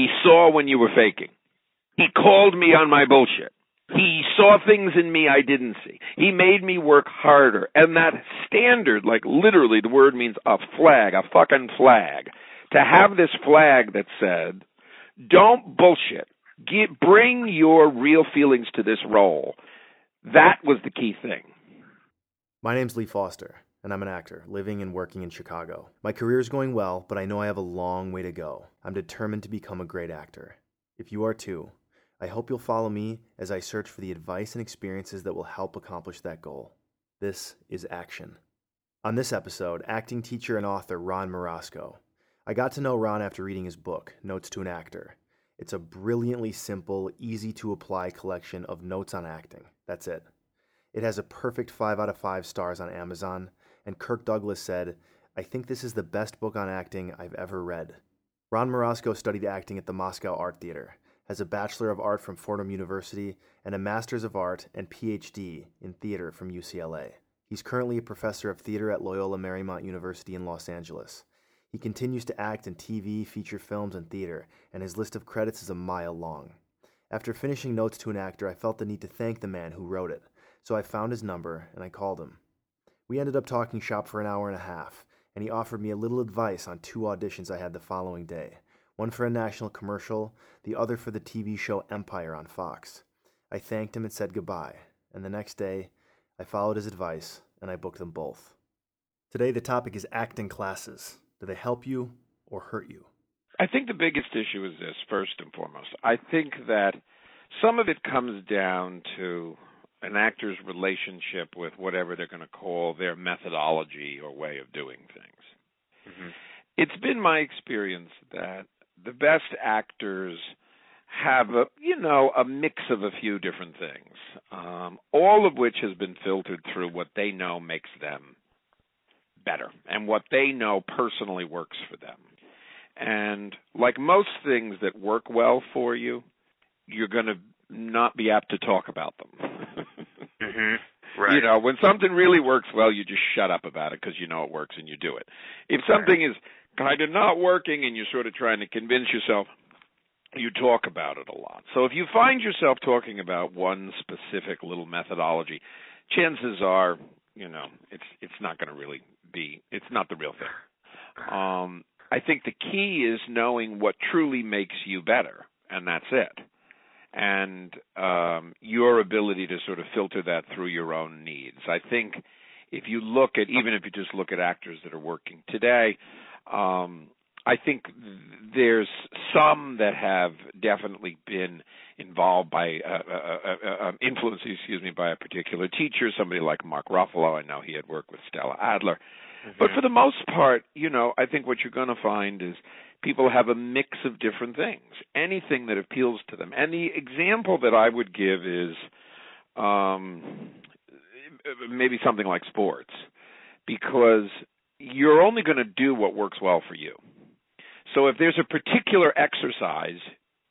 He saw when you were faking. He called me on my bullshit. He saw things in me I didn't see. He made me work harder. And that standard, like literally the word means a flag, a fucking flag. To have this flag that said, don't bullshit. Get, bring your real feelings to this role. That was the key thing. My name's Leigh Foster, and I'm an actor living and working in Chicago. My career is going well, but I know I have a long way to go. I'm determined to become a great actor. If you are too, I hope you'll follow me as I search for the advice and experiences that will help accomplish that goal. This is Action. On this episode, acting teacher and author Ron Marasco. I got to know Ron after reading his book, Notes to an Actor. It's a brilliantly simple, easy to apply collection of notes on acting. That's it. It has a perfect 5 out of 5 stars on Amazon, and Kirk Douglas said, I think this is the best book on acting I've ever read. Ron Marasco studied acting at the Moscow Art Theater has a Bachelor of Art from Fordham University and a Master's of Art and PhD in theater from UCLA. He's currently a professor of theater at Loyola Marymount University in Los Angeles. He continues to act in TV, feature films, and theater, and his list of credits is a mile long. After finishing Notes to an Actor, I felt the need to thank the man who wrote it, so I found his number and I called him. We ended up talking shop for an hour and a half, and he offered me a little advice on two auditions I had the following day one for a national commercial, the other for the TV show Empire on Fox. I thanked him and said goodbye, and the next day, I followed his advice and I booked them both. Today, the topic is acting classes. Do they help you or hurt you? I think the biggest issue is this, first and foremost. I think that some of it comes down to an actor's relationship with whatever they're going to call their methodology or way of doing things. Mm-hmm. It's been my experience that the best actors have a you know a mix of a few different things, um, all of which has been filtered through what they know makes them better and what they know personally works for them. And like most things that work well for you, you're going to not be apt to talk about them. mm-hmm. Right. You know, when something really works well, you just shut up about it because you know it works and you do it. If something is kind of not working and you're sort of trying to convince yourself you talk about it a lot. So if you find yourself talking about one specific little methodology, chances are, you know, it's it's not going to really be it's not the real thing. Um I think the key is knowing what truly makes you better, and that's it. And um your ability to sort of filter that through your own needs. I think if you look at even if you just look at actors that are working today, um, I think there's some that have definitely been involved by uh, uh, uh, uh, influenced, excuse me, by a particular teacher, somebody like Mark Ruffalo. I know he had worked with Stella Adler. Mm-hmm. But for the most part, you know, I think what you're going to find is people have a mix of different things, anything that appeals to them. And the example that I would give is um, maybe something like sports, because you're only going to do what works well for you. So if there's a particular exercise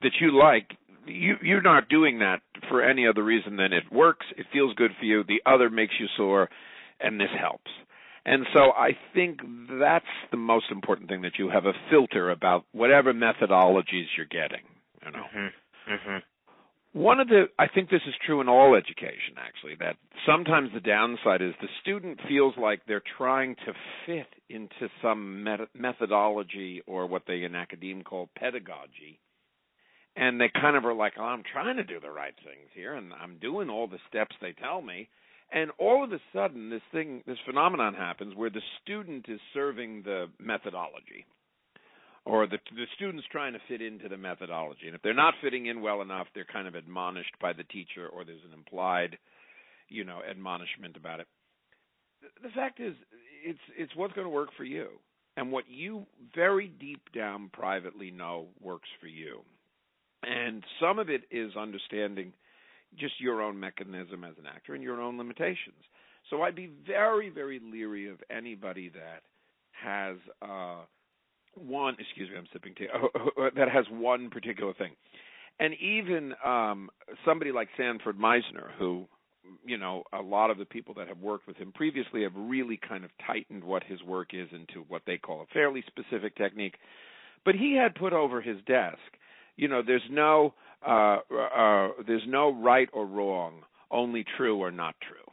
that you like, you you're not doing that for any other reason than it works, it feels good for you, the other makes you sore, and this helps. And so I think that's the most important thing that you have a filter about whatever methodologies you're getting. You know. Mm-hmm. Mm-hmm. One of the, I think this is true in all education actually, that sometimes the downside is the student feels like they're trying to fit into some met- methodology or what they in academia call pedagogy. And they kind of are like, oh, I'm trying to do the right things here and I'm doing all the steps they tell me. And all of a sudden, this thing, this phenomenon happens where the student is serving the methodology or the the students trying to fit into the methodology. And if they're not fitting in well enough, they're kind of admonished by the teacher, or there's an implied, you know, admonishment about it. The fact is, it's it's what's going to work for you, and what you very deep down privately know works for you. And some of it is understanding just your own mechanism as an actor and your own limitations. So I'd be very, very leery of anybody that has uh one excuse me i'm sipping tea that has one particular thing and even um somebody like sanford meisner who you know a lot of the people that have worked with him previously have really kind of tightened what his work is into what they call a fairly specific technique but he had put over his desk You know, there's no uh, uh, there's no right or wrong, only true or not true.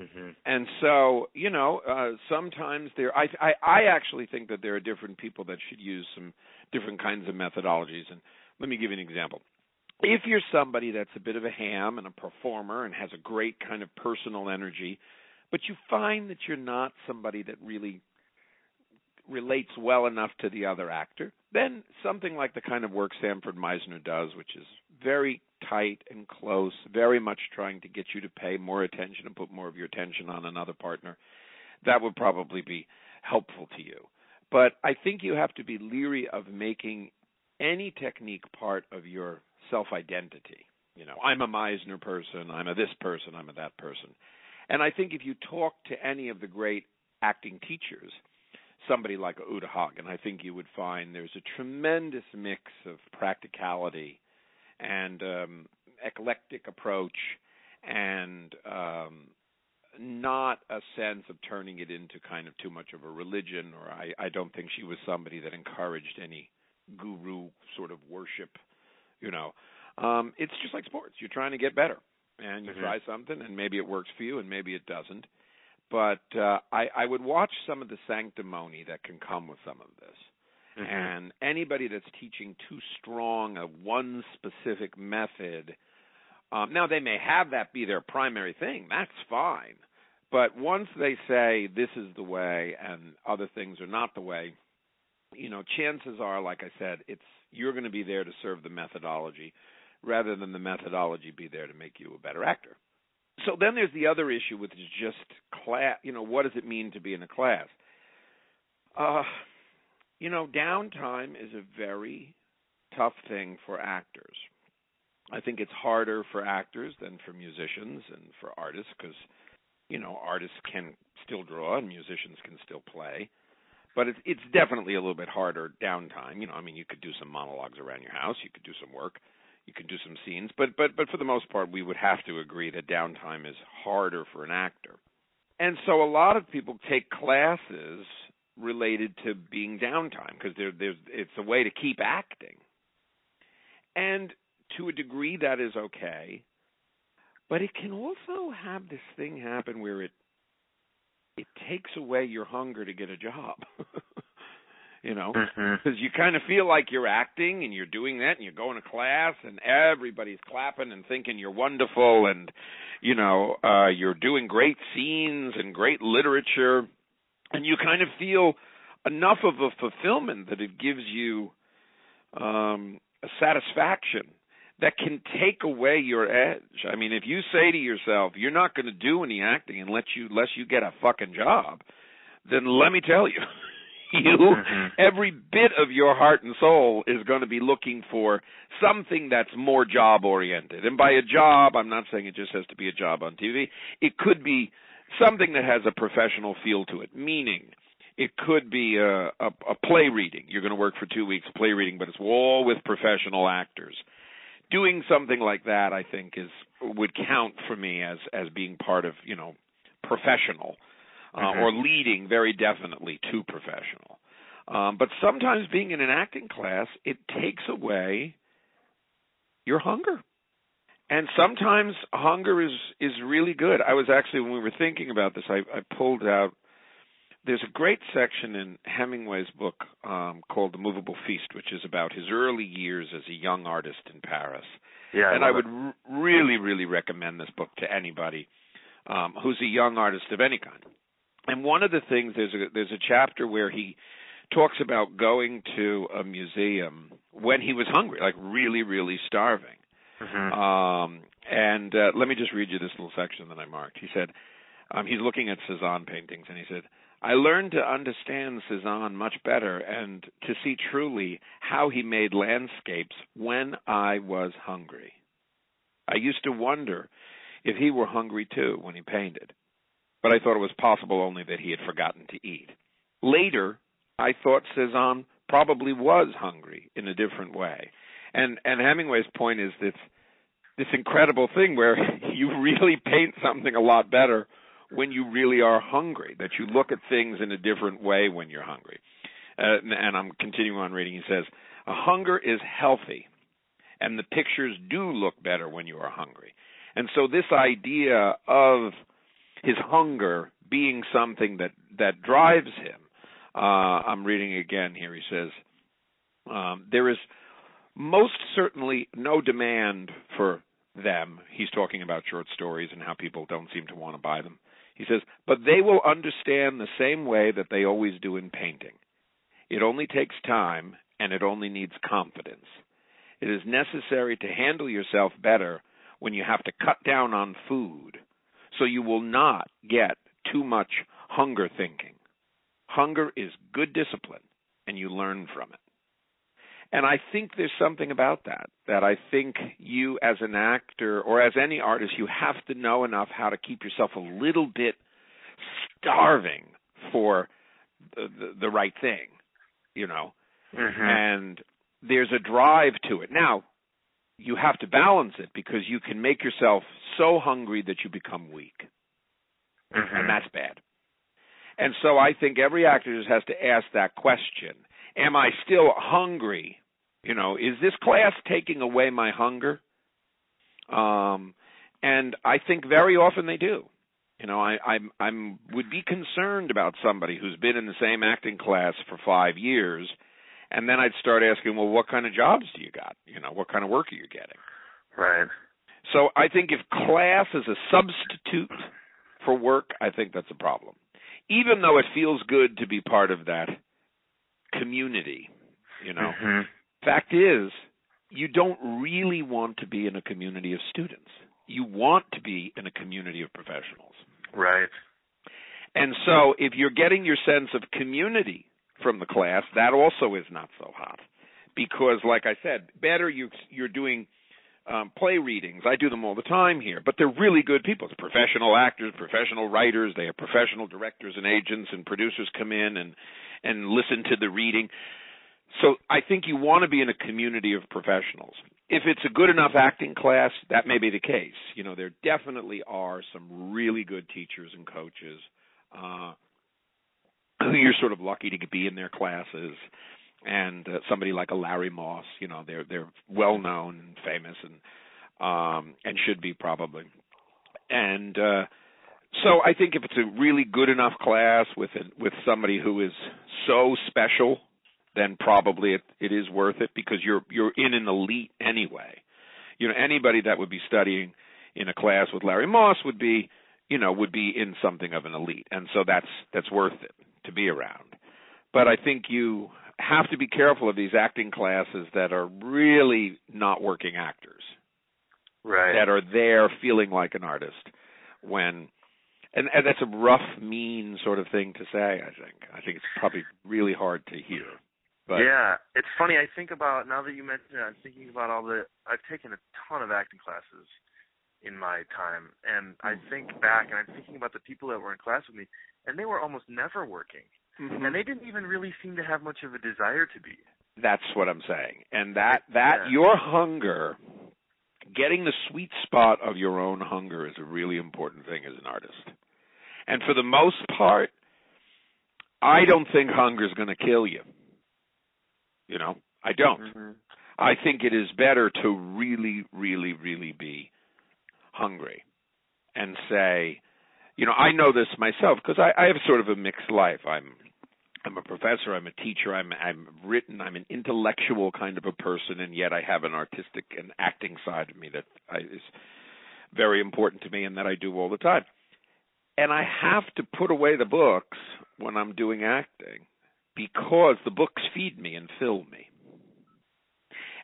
Mhm. And so, you know, uh, sometimes there, I, I, I actually think that there are different people that should use some different kinds of methodologies. And let me give you an example. If you're somebody that's a bit of a ham and a performer and has a great kind of personal energy, but you find that you're not somebody that really relates well enough to the other actor, then something like the kind of work Sanford Meisner does, which is very tight and close, very much trying to get you to pay more attention and put more of your attention on another partner, that would probably be helpful to you. But I think you have to be leery of making any technique part of your self identity. You know, I'm a Meisner person, I'm a this person, I'm a that person. And I think if you talk to any of the great acting teachers, somebody like Uta Hagen, I think you would find there's a tremendous mix of practicality and um, eclectic approach and um, not a sense of turning it into kind of too much of a religion or I, I don't think she was somebody that encouraged any guru sort of worship you know. Um it's just like sports. You're trying to get better and you Mhm. try something and maybe it works for you and maybe it doesn't but uh i i would watch some of the sanctimony that can come with some of this. Mhm. and anybody that's teaching too strong a one specific method um now they may have that be their primary thing that's fine. But once they say this is the way and other things are not the way you know chances are like i said it's you're going to be there to serve the methodology rather than the methodology be there to make you a better actor so then there's the other issue which is just class you know what does it mean to be in a class? Uh you know downtime is a very tough thing for actors. I think it's harder for actors than for musicians and for artists because you know artists can still draw and musicians can still play. But it's it's definitely a little bit harder downtime. You know i mean you could do some monologues around your house. You could do some work you can do some scenes but but but for the most part we would have to agree that downtime is harder for an actor. And so a lot of people take classes related to being downtime because there there's it's a way to keep acting. And to a degree that is okay. But it can also have this thing happen where it it takes away your hunger to get a job you know because you kind of feel like you're acting and you're doing that and you're going to class and everybody's clapping and thinking you're wonderful and you know uh you're doing great scenes and great literature. And you kind of feel enough of a fulfillment that it gives you um a satisfaction that can take away your edge. I mean, if you say to yourself, you're not going to do any acting unless you unless you get a fucking job, then let me tell you, you Mhm. every bit of your heart and soul is going to be looking for something that's more job oriented. And by a job, I'm not saying it just has to be a job on TV. It could be something that has a professional feel to it, meaning it could be a, a, a play reading. You're going to work for two weeks play reading, but it's all with professional actors. Doing something like that, I think, is would count for me as as being part of you know professional uh, Mhm. or leading very definitely to professional. Um, but sometimes being in an acting class, it takes away your hunger. And sometimes hunger is is really good. I was actually when we were thinking about this, I, I pulled out. There's a great section in Hemingway's book um, called The Moveable Feast, which is about his early years as a young artist in Paris Yeah. and I would r- really, really recommend this book to anybody um, who's a young artist of any kind. And one of the things there's a there's a chapter where he talks about going to a museum when he was hungry, like really, really starving. Mhm. Um, and uh, let me just read you this little section that I marked. He said um, he's looking at Cezanne paintings, and he said, "I learned to understand Cezanne much better and to see truly how he made landscapes when I was hungry. I used to wonder if he were hungry too when he painted, but I thought it was possible only that he had forgotten to eat. Later, I thought Cezanne probably was hungry in a different way." And and Hemingway's point is this this incredible thing where you really paint something a lot better when you really are hungry. That you look at things in a different way when you're hungry. Uh, and, and I'm continuing on reading. He says, "A hunger is healthy and the pictures do look better when you are hungry. And so this idea of his hunger being something that that drives him. Uh, I'm reading again here. He says um, there is most certainly no demand for them. He's talking about short stories and how people don't seem to want to buy them. He says, but they will understand the same way that they always do in painting. It only takes time and it only needs confidence. It is necessary to handle yourself better when you have to cut down on food so you will not get too much hunger thinking. Hunger is good discipline and you learn from it. And I think there's something about that, that I think you as an actor or as any artist, you have to know enough how to keep yourself a little bit starving for the, the, the right thing, you know. Mm-hmm. And there's a drive to it. Now, you have to balance it because you can make yourself so hungry that you become weak. Mm-hmm. And that's bad. And so I think every actor just has to ask that question am I still hungry? You know, is this class taking away my hunger? Um, and I think very often they do. You know, I I'm I'm would be concerned about somebody who's been in the same acting class for five years, and then I'd start asking, well, what kind of jobs do you got? You know, what kind of work are you getting? Right. So I think if class is a substitute for work, I think that's a problem. Even though it feels good to be part of that community, you know. Mhm. Fact is, you don't really want to be in a community of students. You want to be in a community of professionals. Right. And so if you're getting your sense of community from the class, that also is not so hot. Because like I said, better you you're doing um, play readings. I do them all the time here, but they're really good people. They're professional actors, professional writers. They have professional directors and agents and producers come in and and listen to the reading. So I think you want to be in a community of professionals. If it's a good enough acting class, that may be the case. You know, there definitely are some really good teachers and coaches uh, you're sort of lucky to be in their classes. And uh, somebody like a Larry Moss, you know, they're they're well known and famous and um and should be probably. And uh so I think if it's a really good enough class with a, with somebody who is so special, then probably it, it is worth it because you're you're in an elite anyway. You know, anybody that would be studying in a class with Larry Moss would be, you know, would be in something of an elite, and so that's that's worth it to be around. But I think you have to be careful of these acting classes that are really not working actors Right. that are there feeling like an artist when and, and that's a rough mean sort of thing to say i think i think it's probably really hard to hear but yeah, it's funny. I think about now that you mention it. I'm thinking about all the. I've taken a ton of acting classes in my time, and I think back and I'm thinking about the people that were in class with me, and they were almost never working, Mhm. and they didn't even really seem to have much of a desire to be. that's what i'm saying and that that Yeah. your hunger getting the sweet spot of your own hunger is a really important thing as an artist and for the most part i don't think hunger is going to kill you you know i don't Mm-hmm. I think it is better to really, really, really be hungry and say, you know, I know this myself because I, I have sort of a mixed life. I'm I'm a professor, I'm a teacher, I'm I'm written, I'm an intellectual kind of a person, and yet I have an artistic and acting side of me that I, is very important to me and that I do all the time. And I have to put away the books when I'm doing acting because the books feed me and fill me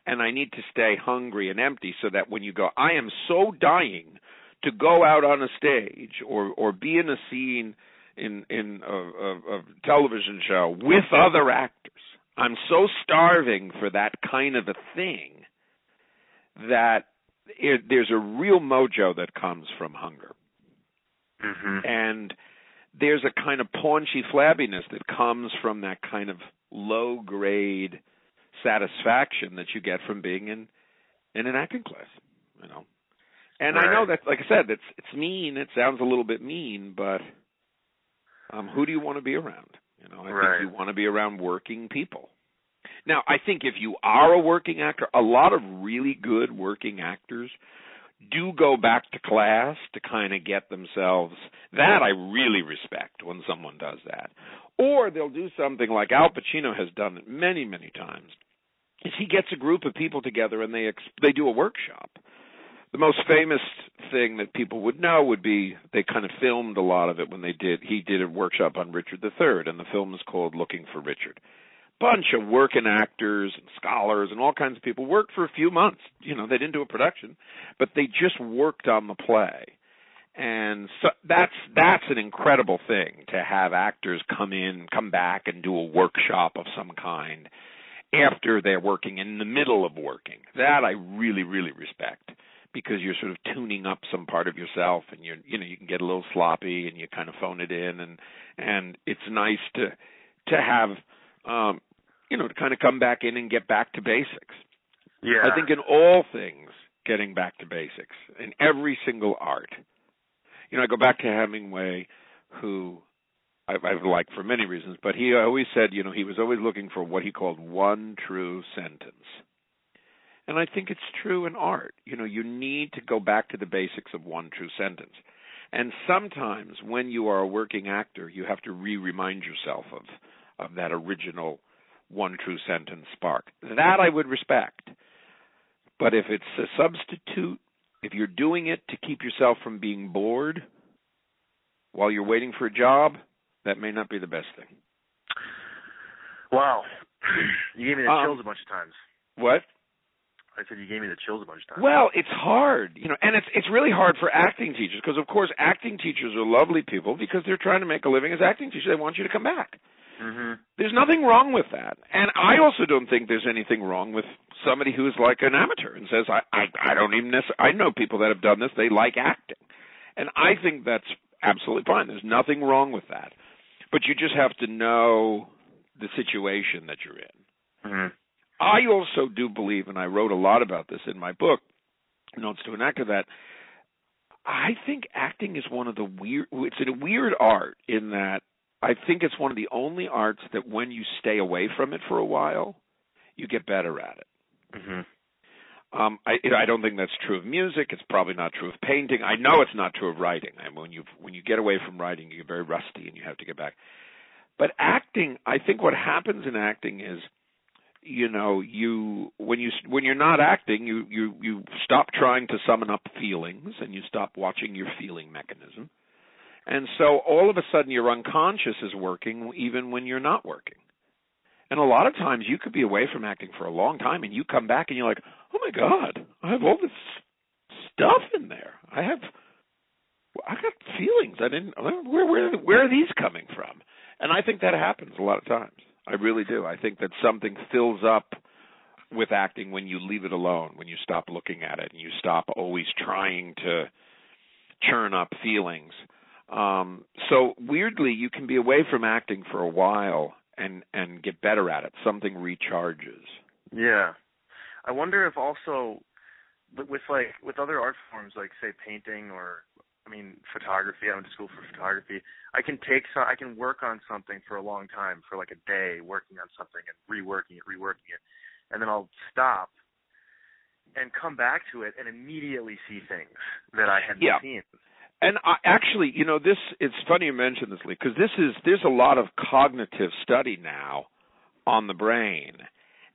and I need to stay hungry and empty so that when you go, I am so dying to go out on a stage or or be in a scene in in a, a, a television show with other actors. I'm so starving for that kind of a thing that it, there's a real mojo that comes from hunger. Hmm and there's a kind of paunchy flabbiness that comes from that kind of low grade satisfaction that you get from being in in an acting class you know and i know that like i said it's it's mean it sounds a little bit mean but um who do you want to be around you know i Right. think you want to be around working people Now, I think if you are a working actor, a lot of really good working actors do go back to class to kind of get themselves that I really respect when someone does that. Or they'll do something like Al Pacino has done it many, many times. Is he gets a group of people together and they ex- they do a workshop. The most famous thing that people would know would be they kind of filmed a lot of it when they did he did a workshop on Richard III and the film is called Looking for Richard bunch of working actors and scholars and all kinds of people worked for a few months. You know, they didn't do a production, but they just worked on the play. And so that's that's an incredible thing to have actors come in, come back and do a workshop of some kind after they're working in the middle of working. That I really really respect because you're sort of tuning up some part of yourself and you're you know you can get a little sloppy and you kind of phone it in and and it's nice to to have um, you know, to kind of come back in and get back to basics. Yeah. I think in all things, getting back to basics in every single art. You know, I go back to Hemingway, who I've, I've liked for many reasons, but he always said, you know, he was always looking for what he called one true sentence. And I think it's true in art. You know, you need to go back to the basics of one true sentence. And sometimes when you are a working actor, you have to re-remind yourself of of that original one true sentence spark. That I would respect. But if it's a substitute, if you're doing it to keep yourself from being bored while you're waiting for a job, that may not be the best thing. Wow. You gave me the Um, chills a bunch of times. What? I said you gave me the chills a bunch of times. Well, it's hard, you know, and it's it's really hard for acting teachers because of course acting teachers are lovely people because they're trying to make a living as acting teachers. They want you to come back. Mhm. There's nothing wrong with that. And I also don't think there's anything wrong with somebody who's like an amateur and says, I, I, I don't even necessarily, I know people that have done this, they like acting. And I think that's absolutely fine. There's nothing wrong with that. But you just have to know the situation that you're in. Mhm. I also do believe, and I wrote a lot about this in my book, Notes to an Actor, that I think acting is one of the weird, it's a weird art in that I think it's one of the only arts that when you stay away from it for a while, you get better at it. Mhm. Um, I, I don't think that's true of music. It's probably not true of painting. I know it's not true of writing. I mean, when you when you get away from writing, you get very rusty and you have to get back. But acting, I think what happens in acting is, you know, you when you when you're not acting, you you you stop trying to summon up feelings and you stop watching your feeling mechanism. And so all of a sudden your unconscious is working even when you're not working. And a lot of times you could be away from acting for a long time and you come back and you're like, "Oh my god, I have all this stuff in there. I have I got feelings. I didn't where where where are these coming from?" And I think that happens a lot of times. I really do. I think that something fills up with acting when you leave it alone, when you stop looking at it and you stop always trying to churn up feelings. Um, so weirdly, you can be away from acting for a while and and get better at it. Something recharges. Yeah. I wonder if also with like with other art forms like say painting or I mean photography, I went to school for photography. I can take some I can work on something for a long time, for like a day, working on something and reworking it, reworking it. And then I'll stop and come back to it and immediately see things that I hadn't Yeah. seen. And I, actually, you know, this it's funny you mention this, Leigh, because this is there's a lot of cognitive study now on the brain,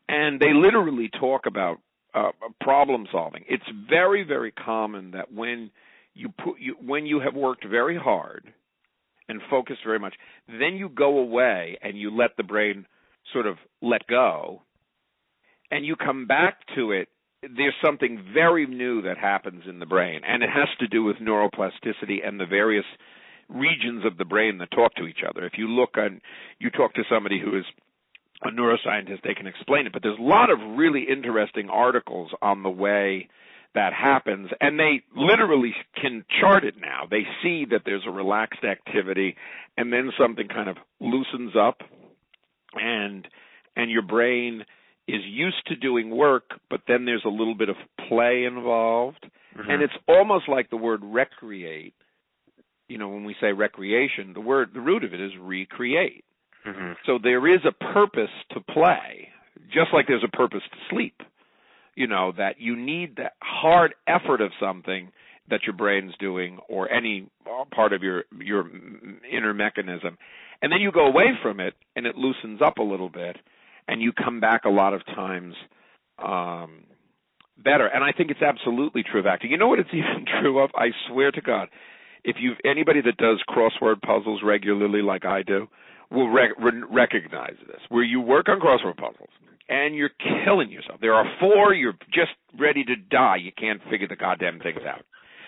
and they literally talk about uh, problem solving. It's very very common that when you put you when you have worked very hard and focused very much, then you go away and you let the brain sort of let go, and you come back to it there's something very new that happens in the brain, and it has to do with neuroplasticity and the various regions of the brain that talk to each other. If you look on, you talk to somebody who is a neuroscientist, they can explain it. But there's a lot of really interesting articles on the way that happens, and they literally can chart it now. They see that there's a relaxed activity, and then something kind of loosens up, and and your brain is used to doing work, but then there's a little bit of play involved. Mhm. And it's almost like the word recreate. You know, when we say recreation, the word the root of it is recreate. Mhm. So there is a purpose to play. just like there's a purpose to sleep. You know that you need that hard effort of something that your brain's doing or any part of your your inner mechanism. And then you go away from it and it loosens up a little bit and you come back a lot of times um better. And i think it's absolutely true of acting. You know what it's even true of? I swear to god if you anybody that does crossword puzzles regularly like i do will rec- recognize this. Where you work on crossword puzzles and you're killing yourself there are four you're just ready to die you can't figure the goddamn things out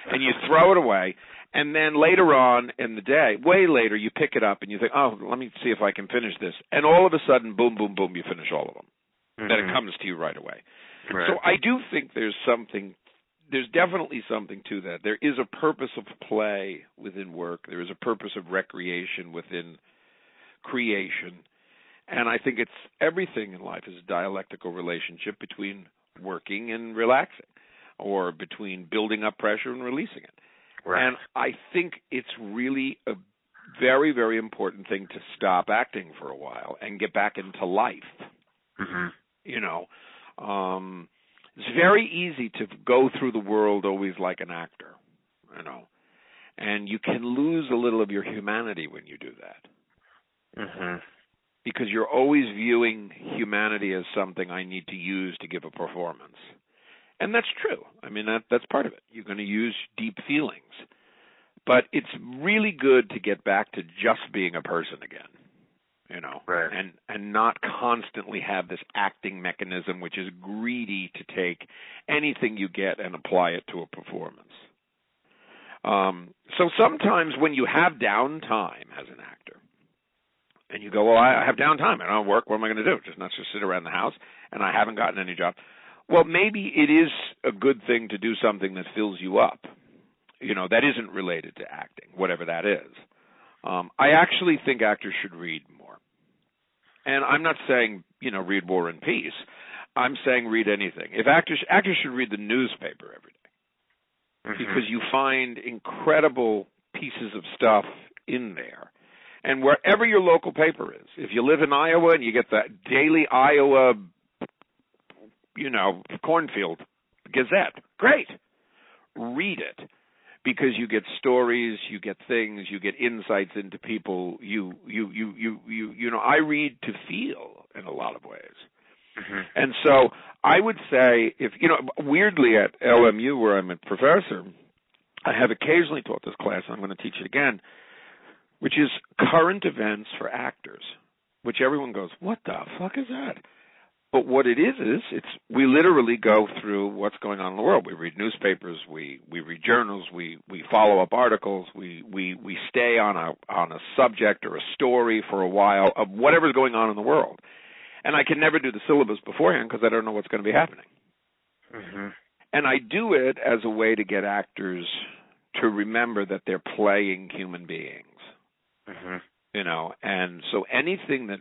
and you throw it away. And then later on in the day, way later, you pick it up and you think, oh, let me see if I can finish this. And all of a sudden, boom, boom, boom, you finish all of them. Mm-hmm. Then it comes to you right away. Right. So I do think there's something, there's definitely something to that. There is a purpose of play within work, there is a purpose of recreation within creation. And I think it's everything in life is a dialectical relationship between working and relaxing or between building up pressure and releasing it. Right. And I think it's really a very, very important thing to stop acting for a while and get back into life. Mm-hmm. You know, um, it's very easy to go through the world always like an actor, you know, and you can lose a little of your humanity when you do that. Mm-hmm. Because you're always viewing humanity as something I need to use to give a performance and that's true. I mean that that's part of it. You're going to use deep feelings, but it's really good to get back to just being a person again. You know, right. and and not constantly have this acting mechanism which is greedy to take anything you get and apply it to a performance. Um, so sometimes when you have downtime as an actor, and you go, well, I have downtime. I don't work. What am I going to do? Just not just sit around the house, and I haven't gotten any job. Well, maybe it is a good thing to do something that fills you up. You know, that isn't related to acting, whatever that is. Um, I actually think actors should read more. And I'm not saying, you know, read War and Peace. I'm saying read anything. If actors actors should read the newspaper every day. Mm-hmm. Because you find incredible pieces of stuff in there. And wherever your local paper is, if you live in Iowa and you get the daily Iowa you know, Cornfield Gazette. Great. Read it because you get stories, you get things, you get insights into people. You you you you you you know, I read to feel in a lot of ways. Mm-hmm. And so I would say if you know weirdly at LMU where I'm a professor, I have occasionally taught this class and I'm going to teach it again, which is current events for actors, which everyone goes, "What the fuck is that?" But what it is is it's we literally go through what's going on in the world. We read newspapers, we we read journals, we we follow up articles, we we we stay on a on a subject or a story for a while of whatever's going on in the world. And I can never do the syllabus beforehand because I don't know what's going to be happening. Mm-hmm. And I do it as a way to get actors to remember that they're playing human beings. Mm-hmm. You know, and so anything that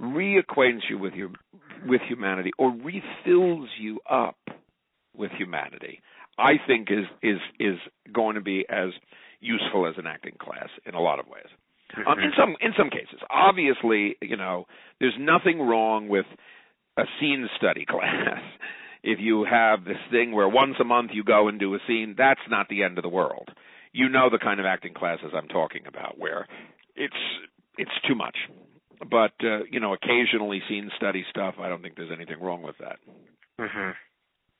reacquaints you with your with humanity or refills you up with humanity, I think is is is going to be as useful as an acting class in a lot of ways. Um, in some in some cases, obviously, you know, there's nothing wrong with a scene study class. if you have this thing where once a month you go and do a scene, that's not the end of the world. You know the kind of acting classes I'm talking about, where it's it's too much but uh, you know, occasionally scene study stuff. I don't think there's anything wrong with that. Mm-hmm.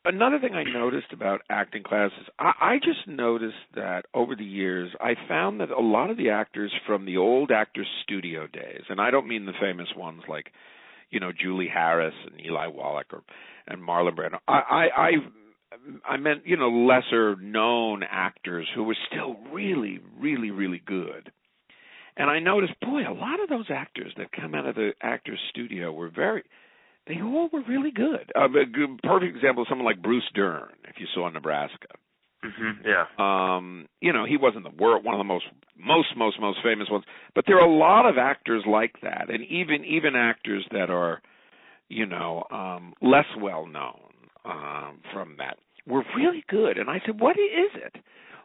Another thing I noticed about acting classes, I, I just noticed that over the years, I found that a lot of the actors from the old actors studio days, and I don't mean the famous ones like, you know, Julie Harris and Eli Wallach or and Marlon Brando. I, I, I I meant, you know, lesser known actors who were still really, really, really good. And I noticed, boy, a lot of those actors that come out of the actors studio were very they all were really good. Uh, a good, perfect example is someone like Bruce Dern, if you saw Nebraska. Mm-hmm. Yeah. Um, you know, he wasn't the world one of the most most most most famous ones, but there are a lot of actors like that, and even even actors that are, you know, um, less well known um, from that were really good. And I said, what is it?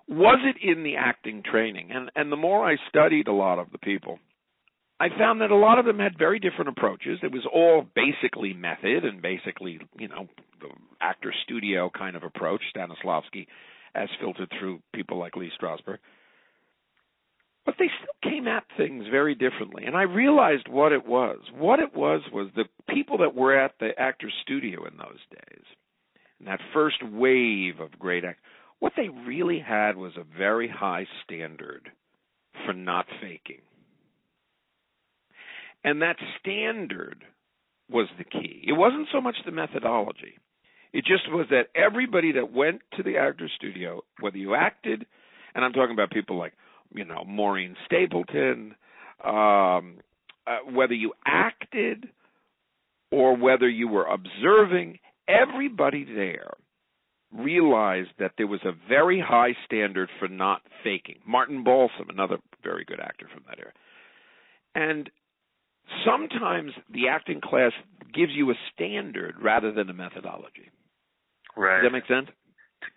was it in the acting training? And and the more I studied a lot of the people, I found that a lot of them had very different approaches. It was all basically method and basically, you know, the actor studio kind of approach, Stanislavski, as filtered through people like Lee Strasberg. But they still came at things very differently. And I realized what it was. What it was was the people that were at the actor studio in those days, and that first wave of great act, what they really had was a very high standard for not faking and that standard was the key. It wasn't so much the methodology. It just was that everybody that went to the actor studio, whether you acted, and I'm talking about people like, you know, Maureen Stapleton, um, uh, whether you acted or whether you were observing, everybody there realized that there was a very high standard for not faking. Martin Balsam, another very good actor from that era. And sometimes the acting class gives you a standard rather than a methodology. Right. Does that make sense?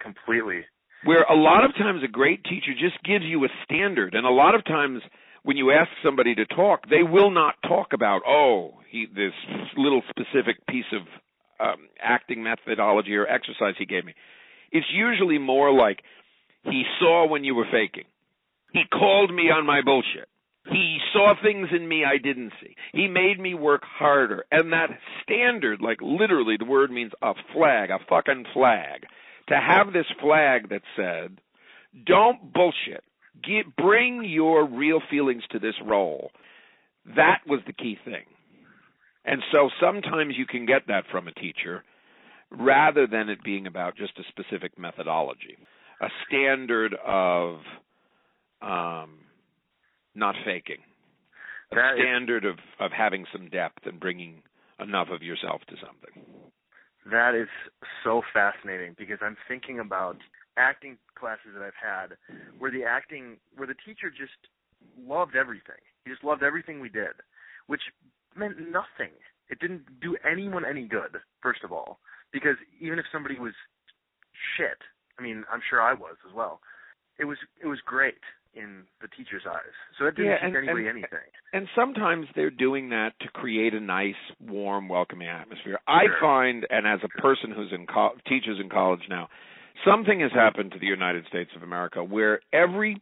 Completely. Where a lot of times a great teacher just gives you a standard, and a lot of times when you ask somebody to talk, they will not talk about oh he this little specific piece of um, acting methodology or exercise he gave me. It's usually more like he saw when you were faking. He called me on my bullshit. He saw things in me I didn't see. He made me work harder. And that standard, like literally the word means a flag, a fucking flag. To have this flag that said, don't bullshit. Get, bring your real feelings to this role. That was the key thing. And so sometimes you can get that from a teacher rather than it being about just a specific methodology. A standard of um, not faking. A That is- standard of of having some depth and bringing enough of yourself to something. That is so fascinating because I'm thinking about acting classes that I've had where the acting where the teacher just loved everything. He just loved everything we did, which meant nothing. It didn't do anyone any good, first of all, because even if somebody was shit, I mean, I'm sure I was as well. It was it was great in the teacher's eyes. So it didn't Yeah, teach and- anybody and- anything. And sometimes they're doing that to create a nice, warm, welcoming atmosphere. I Sure. find, and as a person who's in co- teaches in college now, something has happened to the United States of America where every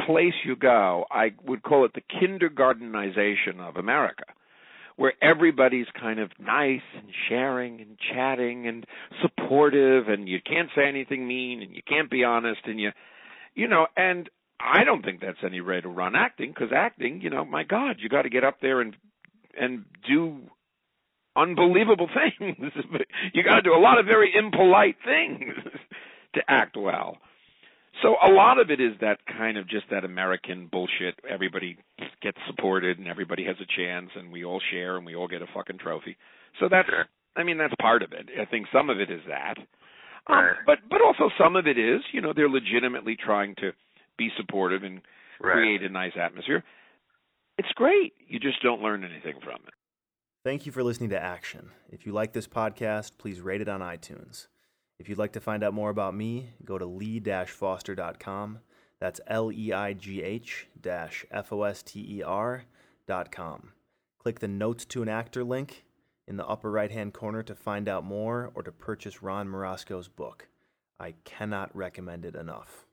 place you go, I would call it the kindergartenization of America, where everybody's kind of nice and sharing and chatting and supportive, and you can't say anything mean, and you can't be honest, and you, you know, and I don't think that's any way to run acting because acting, you know, my God, you got to get up there and and do unbelievable things. you got to do a lot of very impolite things to act well. So a lot of it is that kind of just that American bullshit. Everybody gets supported and everybody has a chance and we all share and we all get a fucking trophy. So that's, Sure. I mean, that's part of it. I think some of it is that. Um, Right. but but also some of it is, you know, they're legitimately trying to be supportive and Right. create a nice atmosphere. It's great. You just don't learn anything from it. Thank you for listening to Action. If you like this podcast, please rate it on iTunes. If you'd like to find out more about me, go to leigh-foster.com. That's L-E-I-G-H dash dot com. Click the Notes to an Actor link in the upper right-hand corner to find out more or to purchase Ron Marasco's book. I cannot recommend it enough.